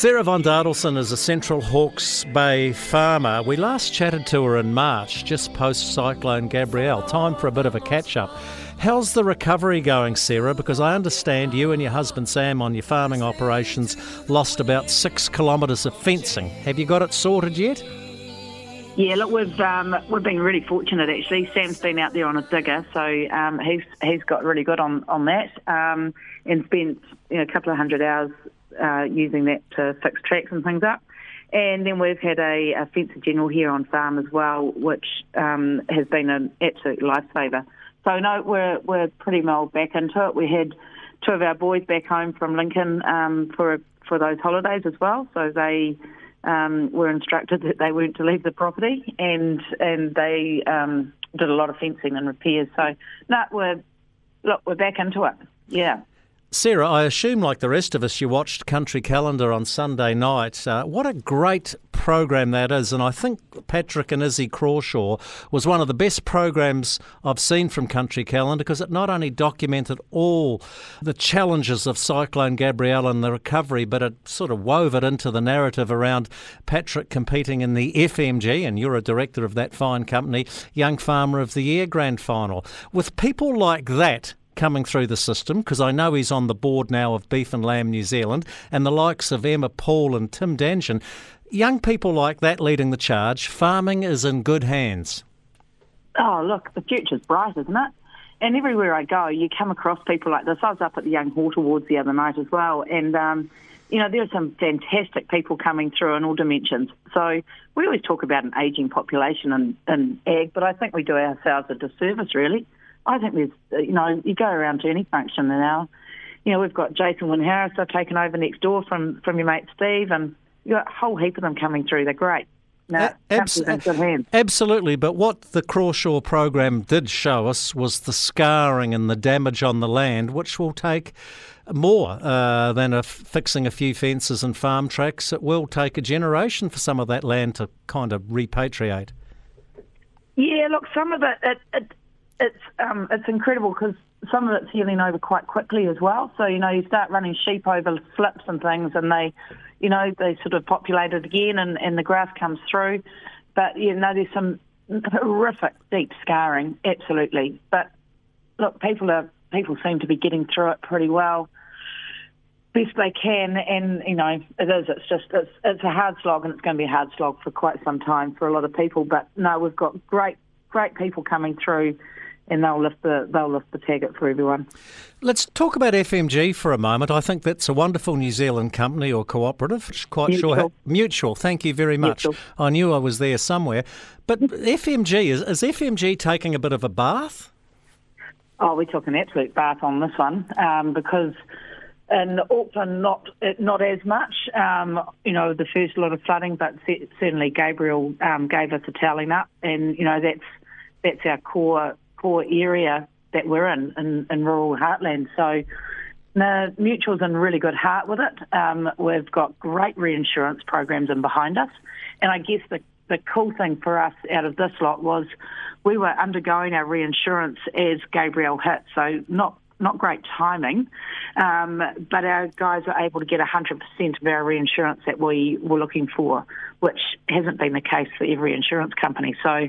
Sarah von Dadelszen is a Central Hawke's Bay farmer. We last chatted to her in March, just post Cyclone Gabrielle. Time for a bit of a catch up. How's the recovery going, Sarah? Because I understand you and your husband Sam on your farming operations lost about six kilometres of fencing. Have you got it sorted yet? Yeah, look, we've um, we've been really fortunate actually. Sam's been out there on a digger, so um, he's he's got really good on on that, um, and spent you know, a couple of hundred hours uh, using that to fix tracks and things up. And then we've had a, a fencer general here on farm as well, which um, has been an absolute lifesaver. So no, we're we're pretty well back into it. We had two of our boys back home from Lincoln um, for for those holidays as well. So they um, were instructed that they weren't to leave the property, and and they um, did a lot of fencing and repairs. So no, we're look, we're back into it. Yeah. Sarah, I assume, like the rest of us, you watched Country Calendar on Sunday night. Uh, what a great program that is. And I think Patrick and Izzy Crawshaw was one of the best programs I've seen from Country Calendar because it not only documented all the challenges of Cyclone Gabrielle and the recovery, but it sort of wove it into the narrative around Patrick competing in the FMG, and you're a director of that fine company, Young Farmer of the Year Grand Final. With people like that, coming through the system because I know he's on the board now of Beef and Lamb New Zealand and the likes of Emma Paul and Tim Danjan. Young people like that leading the charge, farming is in good hands. Oh, look, the future's bright, isn't it? And everywhere I go, you come across people like this. I was up at the Young Hort Awards the other night as well, and um, you know there are some fantastic people coming through in all dimensions. So we always talk about an ageing population in, in ag, but I think we do ourselves a disservice, really. I think there's, uh, you know, you go around to any function now. You know, we've got Jason Wyn Harris, I've taken over next door from, from your mate Steve, and you've got a whole heap of them coming through. They're great. No, Abs- absolutely, but what the Crawshaw program did show us was the scarring and the damage on the land, which will take more uh, than a, fixing a few fences and farm tracks. It will take a generation for some of that land to kind of repatriate. Yeah, look, some of it, it, it it's um, it's incredible because some of it's healing over quite quickly as well. So you know, you start running sheep over slips and things, and they, you know, they sort of populate it again, and, and the grass comes through. But you know, there's some horrific deep scarring, absolutely. But look, people are people seem to be getting through it pretty well best they can, and you know it is. It's just it's it's a hard slog, and it's going to be a hard slog for quite some time for a lot of people. But no, we've got great great people coming through and they'll lift the they'll lift the target for everyone. Let's talk about FMG for a moment. I think that's a wonderful New Zealand company or cooperative. Quite mutual. sure. Mutual. Thank you very much. Mutual. I knew I was there somewhere. But FMG is is FMG taking a bit of a bath? Oh, we took an absolute bath on this one um, because in Auckland, not not as much. Um, you know, the first lot of flooding, but certainly Gabrielle um, gave us a toweling up, and you know that's that's our core core area that we're in, in, in rural heartland. So the mutual's in really good heart with it. Um, we've got great reinsurance programs in behind us. And I guess the, the cool thing for us out of this lot was we were undergoing our reinsurance as Gabrielle hit. So not not great timing, um, but our guys were able to get 100% of our reinsurance that we were looking for, which hasn't been the case for every insurance company. So,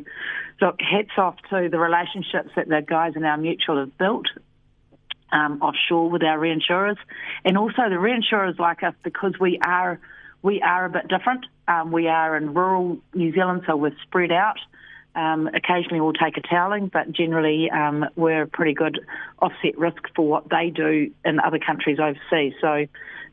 look, hats off to the relationships that the guys in our mutual have built. Um, offshore with our reinsurers, and also the reinsurers like us because we are we are a bit different. Um, we are in rural New Zealand, so we're spread out. Um, occasionally we'll take a toweling, but generally um, we're a pretty good offset risk for what they do in other countries overseas. So,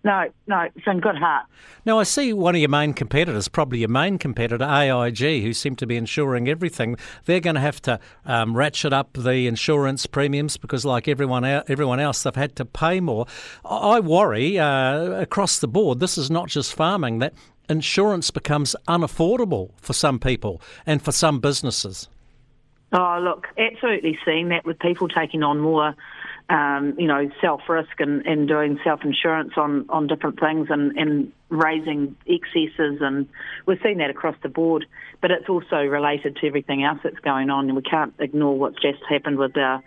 no, no, it's in good heart. Now, I see one of your main competitors, probably your main competitor, AIG, who seem to be insuring everything. They're going to have to um, ratchet up the insurance premiums because, like everyone, everyone else, they've had to pay more. I worry uh, across the board. This is not just farming that insurance becomes unaffordable for some people and for some businesses. Oh, look, absolutely seeing that with people taking on more, um, you know, self risk and, and doing self insurance on, on different things and, and raising excesses. And we're seeing that across the board. But it's also related to everything else that's going on. And we can't ignore what's just happened with our,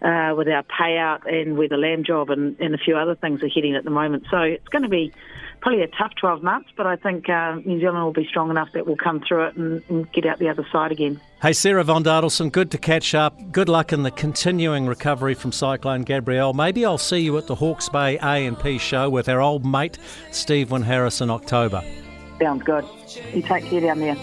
uh, with our payout and where the lamb job and, and a few other things are heading at the moment. So it's going to be probably a tough 12 months, but I think uh, New Zealand will be strong enough that we'll come through it and, and get out the other side again. Hey, Sarah von Dadelszen, good to catch up. Good luck in the continuing recovery from Cyclone Gabrielle. Maybe I'll see you at the Hawke's Bay A&P show with our old mate, Steve Wyn Harris, in October. Sounds good. You take care down there.